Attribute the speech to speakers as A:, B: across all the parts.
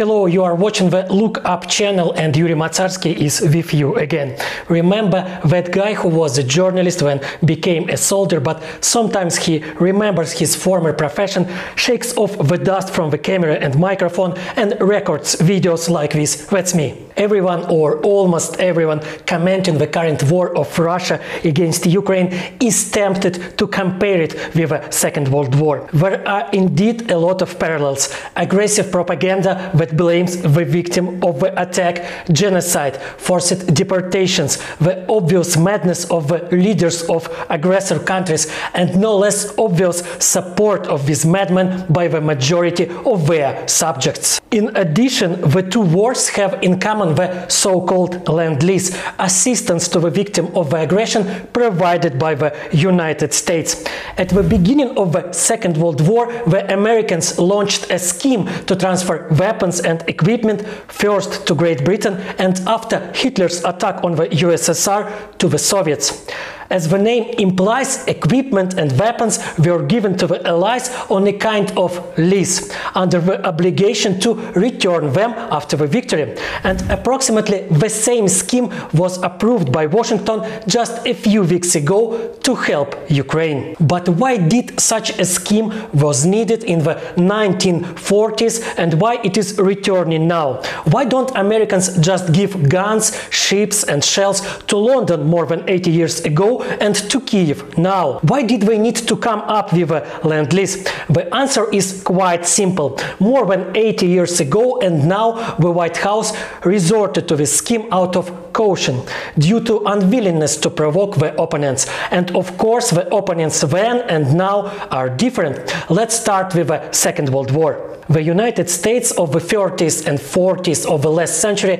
A: Hello, you are watching the Look Up channel and Yuriy Matsarsky is with you again. Remember that guy who was a journalist when became a soldier but sometimes he remembers his former profession, shakes off the dust from the camera and microphone and records videos like this. That's me. Everyone or almost everyone commenting the current war of Russia against Ukraine is tempted to compare it with the Second World War. There are indeed a lot of parallels. Aggressive propaganda that blames the victim of the attack, genocide, forced deportations, the obvious madness of the leaders of aggressor countries, and no less obvious support of these madmen by the majority of their subjects. In addition, the two wars have in common the so-called Lend-Lease, assistance to the victim of the aggression provided by the United States. At the beginning of the Second World War, the Americans launched a scheme to transfer weapons and equipment first to Great Britain and after Hitler's attack on the USSR to the Soviets. As the name implies, equipment and weapons were given to the Allies on a kind of lease, under the obligation to return them after the victory. And approximately the same scheme was approved by Washington just a few weeks ago to help Ukraine. But why did such a scheme was needed in the 1940s and why it is returning now? Why don't Americans just give guns, ships and shells to London more than 80 years ago and to Kiev now? Why did we need to come up with a Lend-Lease? The answer is quite simple. More than 80 years ago and now the White House resorted to this scheme out of caution, due to unwillingness to provoke the opponents. And of course the opponents then and now are different. Let's start with the Second World War. The United States of the 30s and 40s of the last century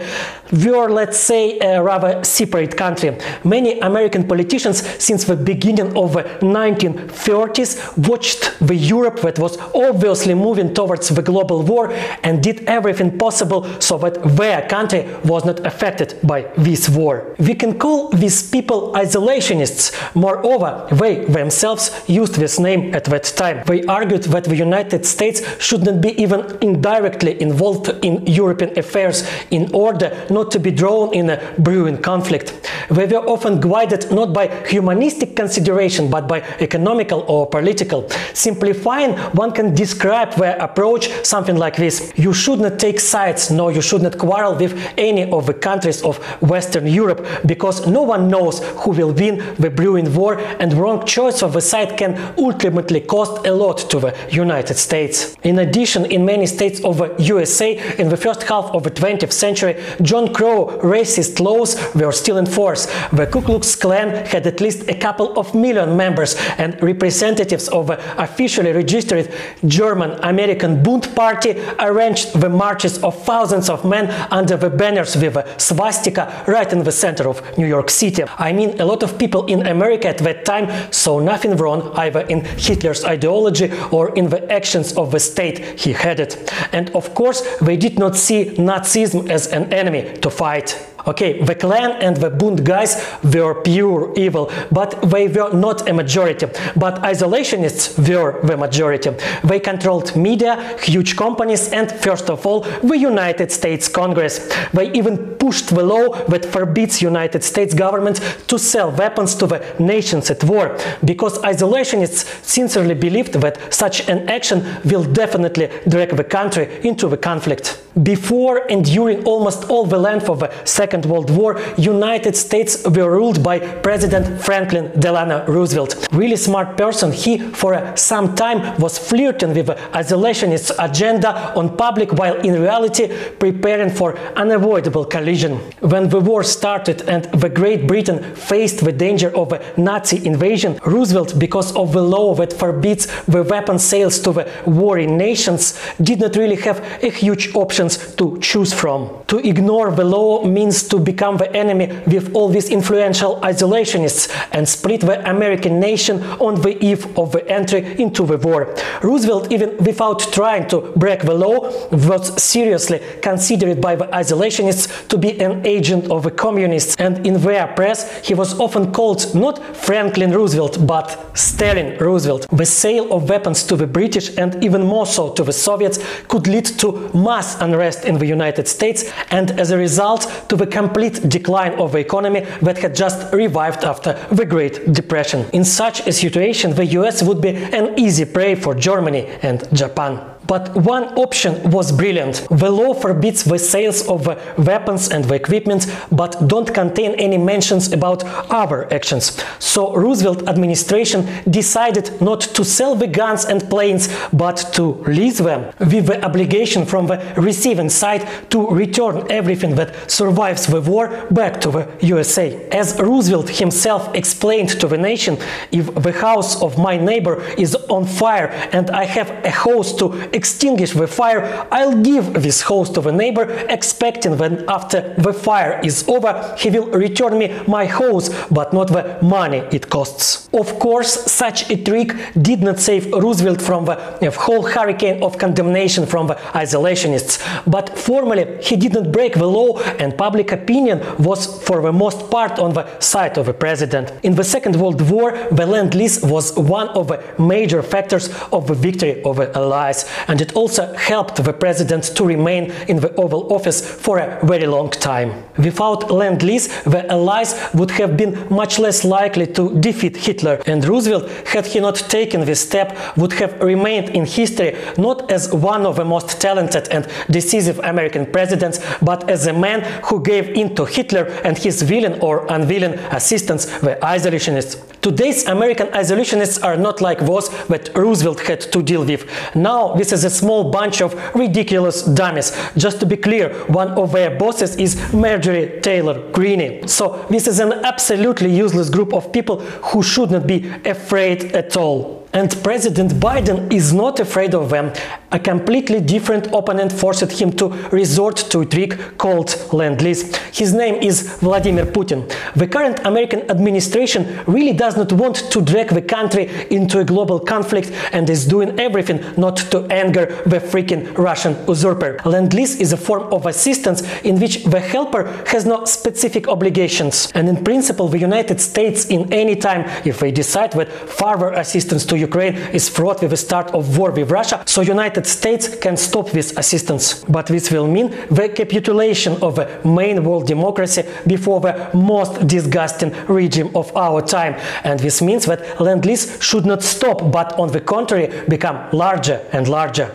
A: were, let's say, a rather separate country. Many American politicians since the beginning of the 1930s watched the Europe that was obviously moving towards the global war and did everything possible so that their country was not affected by this war. We can call these people isolationists. Moreover, they themselves used this name at that time. They argued that the United States should not be even indirectly involved in European affairs in order not to be drawn in a brewing conflict. They were often guided not by humanistic consideration but by economical or political. Simplifying, one can describe their approach something like this. You should not take sides, no, you should not quarrel with any of the countries of Western Europe because no one knows who will win the brewing war and wrong choice of a side can ultimately cost a lot to the United States. In addition, in many states of the USA in the first half of the 20th century, John Crow racist laws were still in force. The Ku Klux Klan had at least a couple of million members and representatives of the officially registered German-American Bund Party arranged the marches of thousands of men under the banners with a swastika right in the center of New York City. I mean, a lot of people in America at that time saw nothing wrong either in Hitler's ideology or in the actions of the state he headed. And of course, they did not see Nazism as an enemy to fight. Okay, the Klan and the Bund guys were pure evil, but they were not a majority. But isolationists were the majority. They controlled media, huge companies, and first of all, the United States Congress. They even pushed the law that forbids United States government to sell weapons to the nations at war, because isolationists sincerely believed that such an action will definitely drag the country into the conflict. Before and during almost all the length of the Second World War, United States were ruled by President Franklin Delano Roosevelt. Really smart person, he for some time was flirting with isolationist agenda on public while in reality preparing for unavoidable collision. When the war started and the Great Britain faced the danger of a Nazi invasion, Roosevelt, because of the law that forbids the weapon sales to the warring nations, did not really have a huge option to choose from. To ignore the law means to become the enemy with all these influential isolationists and split the American nation on the eve of the entry into the war. Roosevelt, even without trying to break the law, was seriously considered by the isolationists to be an agent of the communists and in their press he was often called not Franklin Roosevelt but Stalin Roosevelt. The sale of weapons to the British and even more so to the Soviets could lead to mass unrest in the United States and as a result to the complete decline of the economy that had just revived after the Great Depression. In such a situation, the US would be an easy prey for Germany and Japan. But one option was brilliant. The law forbids the sales of weapons and the equipment, but don't contain any mentions about other actions. So Roosevelt administration decided not to sell the guns and planes, but to lease them, with the obligation from the receiving side to return everything that survives the war back to the USA. As Roosevelt himself explained to the nation, if the house of my neighbor is on fire and I have a hose to extinguish the fire, I'll give this hose to the neighbor, expecting that after the fire is over, he will return me my hose, but not the money it costs. Of course, such a trick did not save Roosevelt from the whole hurricane of condemnation from the isolationists, but formally he didn't break the law and public opinion was for the most part on the side of the president. In the Second World War, the Lend-Lease was one of the major factors of the victory of the Allies and it also helped the president to remain in the Oval Office for a very long time. Without Lend-Lease, the Allies would have been much less likely to defeat Hitler, and Roosevelt, had he not taken this step, would have remained in history not as one of the most talented and decisive American presidents, but as a man who gave in to Hitler and his willing or unwilling assistants, the isolationists. Today's American isolationists are not like those that Roosevelt had to deal with. Now this is a small bunch of ridiculous dummies. Just to be clear, one of their bosses is Marjorie Taylor Greene. So this is an absolutely useless group of people who should not be afraid at all. And President Biden is not afraid of them. A completely different opponent forced him to resort to a trick called Lend-Lease. His name is Vladimir Putin. The current American administration really does not want to drag the country into a global conflict and is doing everything not to anger the freaking Russian usurper. Lend-Lease is a form of assistance in which the helper has no specific obligations. And in principle, the United States in any time, if they decide that further assistance to Ukraine is fraught with the start of war with Russia, so United States can stop this assistance. But this will mean the capitulation of the main world democracy before the most disgusting regime of our time. And this means that Lend-Lease should not stop, but on the contrary, become larger and larger.